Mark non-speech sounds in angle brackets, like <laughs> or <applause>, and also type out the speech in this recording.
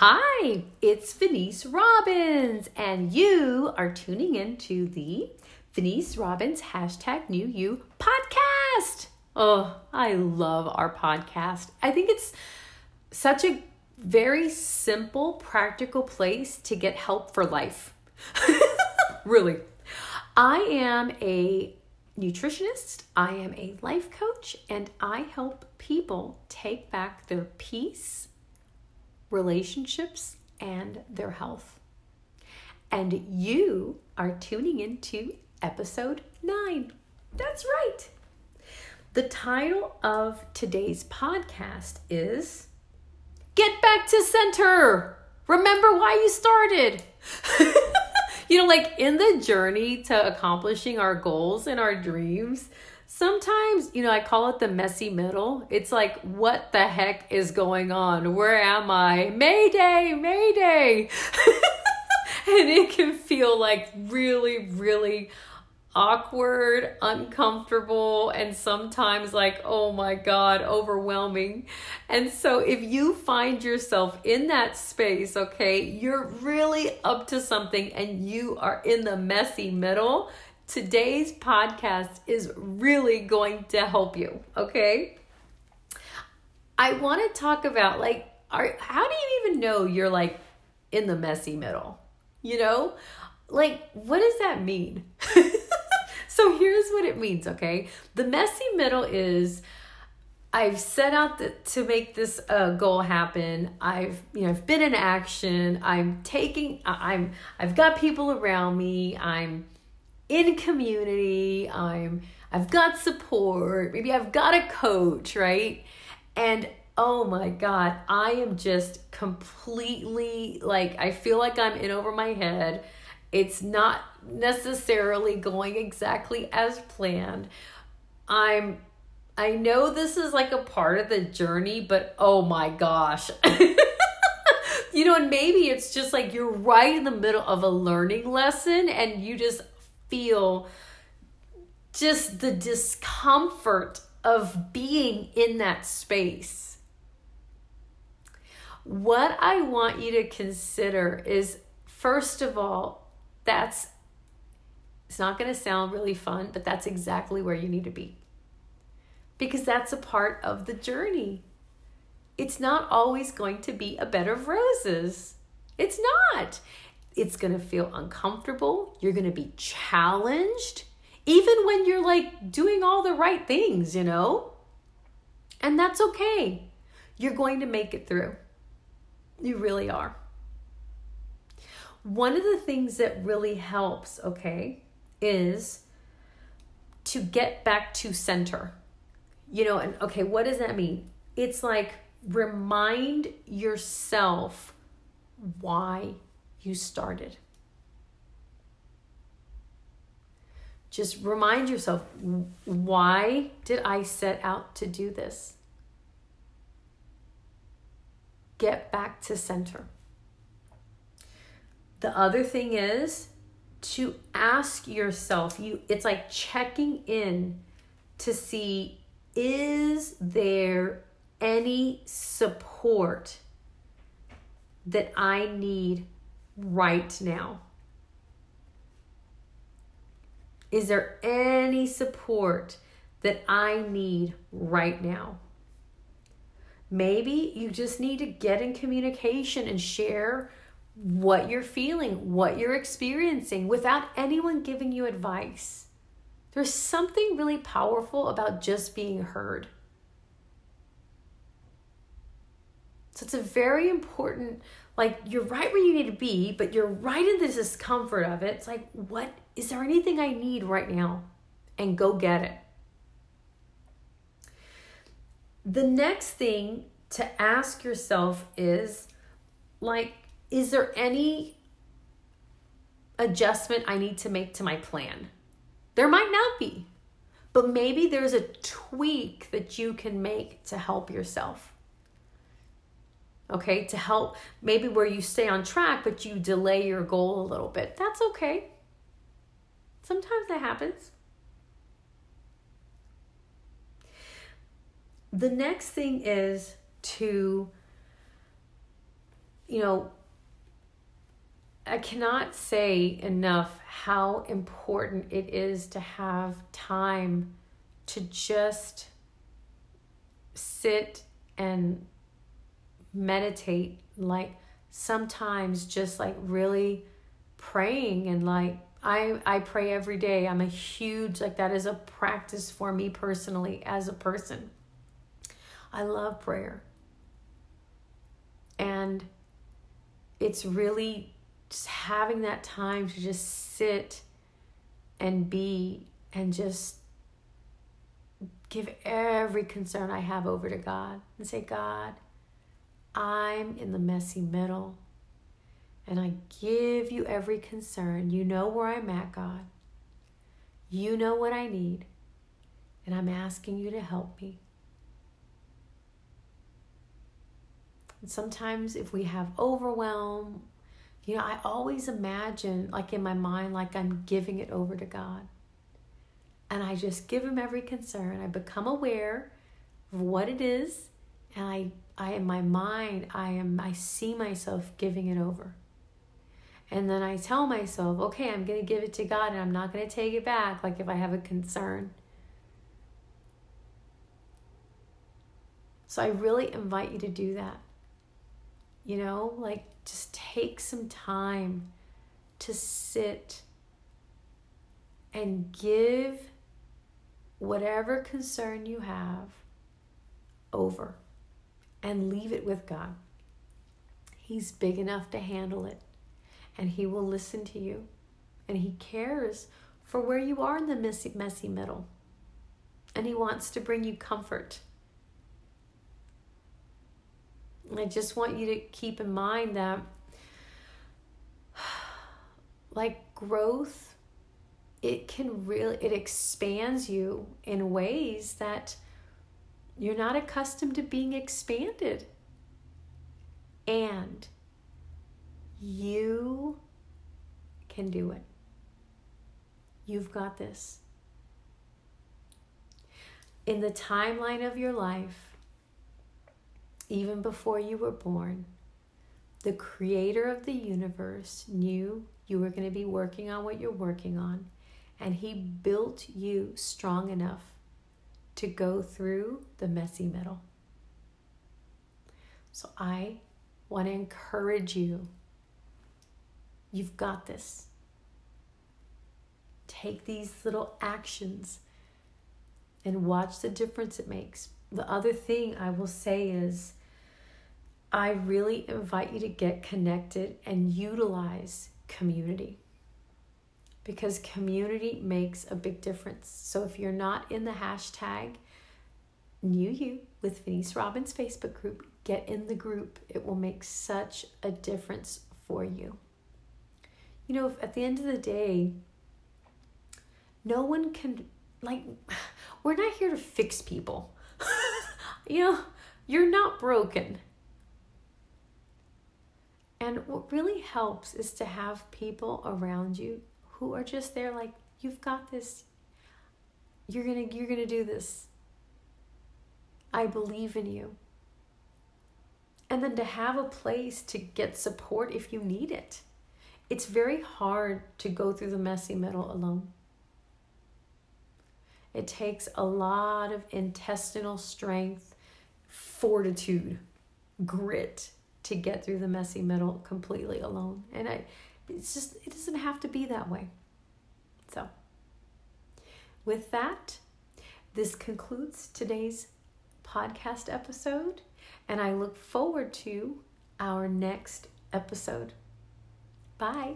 Hi, it's Venice Robbins, and you are tuning in to the Venice Robbins hashtag new you podcast. Oh, I love our podcast. I think it's such a very simple, practical place to get help for life. <laughs> really. I am a nutritionist, I am a life coach, and I help people take back their peace relationships, and their health. And you are tuning into episode 9. That's right. The title of today's podcast is Get Back to Center. Remember why you started. <laughs> you know, like in the journey to accomplishing our goals and our dreams, sometimes, you know, I call it the messy middle. It's like, what the heck is going on? Where am I? Mayday, Mayday. <laughs> and it can feel like really, really awkward, uncomfortable, and sometimes like, oh my God, overwhelming. And so if you find yourself in that space, okay, you're really up to something and you are in the messy middle today's podcast is really going to help you, okay? I want to talk about like are how do you even know you're like in the messy middle? You know? Like what does that mean? <laughs> so here's what it means, okay? The messy middle is I've set out the, to make this uh, goal happen. I've you know I've been in action. I'm taking I'm I've got people around me. I'm in community i'm i've got support maybe i've got a coach right? And oh my god i am just completely like i feel like i'm in over my head. It's not necessarily going exactly as planned. I'm i know this is like a part of the journey but oh my gosh. <laughs> You know and maybe it's just like you're right in the middle of a learning lesson and you just feel just the discomfort of being in that space. What I want you to consider is first of all, that's it's not going to sound really fun, but that's exactly where you need to be. Because that's a part of the journey. It's not always going to be a bed of roses. It's not. It's going to feel uncomfortable. You're going to be challenged, even when you're like doing all the right things, you know? And that's okay. You're going to make it through. You really are. One of the things that really helps, okay, is to get back to center. You know, and okay, what does that mean? It's like remind yourself why you started. Just remind yourself why did I set out to do this? Get back to center. The other thing is to ask yourself, you it's like checking in to see is there any support that I need right now? Is there any support that I need right now? Maybe you just need to get in communication and share what you're feeling, what you're experiencing without anyone giving you advice. There's something really powerful about just being heard. So it's a very important like you're right where you need to be, but you're right in the discomfort of it. It's like, what is there anything I need right now? And go get it. The next thing to ask yourself is like, is there any adjustment I need to make to my plan? There might not be, but maybe there's a tweak that you can make to help yourself okay, to help maybe where you stay on track, but you delay your goal a little bit. That's okay. Sometimes that happens. The next thing is to you know, I cannot say enough how important it is to have time to just sit and meditate like sometimes just like really praying and like I I pray every day. I'm a huge like that is a practice for me personally as a person. I love prayer. And it's really just having that time to just sit and be and just give every concern I have over to God and say, God, I'm in the messy middle and I give you every concern. You know where I'm at, God. You know what I need, and I'm asking you to help me. And sometimes, if we have overwhelm, you know, I always imagine, like in my mind, like I'm giving it over to God. And I just give Him every concern. I become aware of what it is, and I, I in my mind, I am, I see myself giving it over. And then I tell myself, okay, I'm going to give it to God and I'm not going to take it back, like if I have a concern. So I really invite you to do that. You know, like just take some time to sit and give whatever concern you have over and leave it with God. He's big enough to handle it and He will listen to you. And He cares for where you are in the messy, messy middle. And He wants to bring you comfort. I just want you to keep in mind that, <sighs> like growth, it can really it expands you in ways that you're not accustomed to being expanded. And you can do it. You've got this. In the timeline of your life, even before you were born, the creator of the universe knew you were going to be working on what you're working on, and he built you strong enough to go through the messy middle. So I want to encourage you You've got this. Take these little actions and watch the difference it makes. The other thing I will say is I really invite you to get connected and utilize community because community makes a big difference. So if you're not in the hashtag new you with Venice Robbins Facebook group, get in the group. It will make such a difference for you you know, at the end of the day, no one can, like, <sighs> we're not here to fix people. <laughs> you know, you're not broken. And what really helps is to have people around you who are just there like you've got this. You're going to you're going to do this. I believe in you. And then to have a place to get support if you need it it's very hard to go through the messy middle alone. It takes a lot of intestinal strength, fortitude, grit to get through the messy middle completely alone. And I it's just it doesn't have to be that way. So, with that, this concludes today's podcast episode, and I look forward to our next episode. Bye.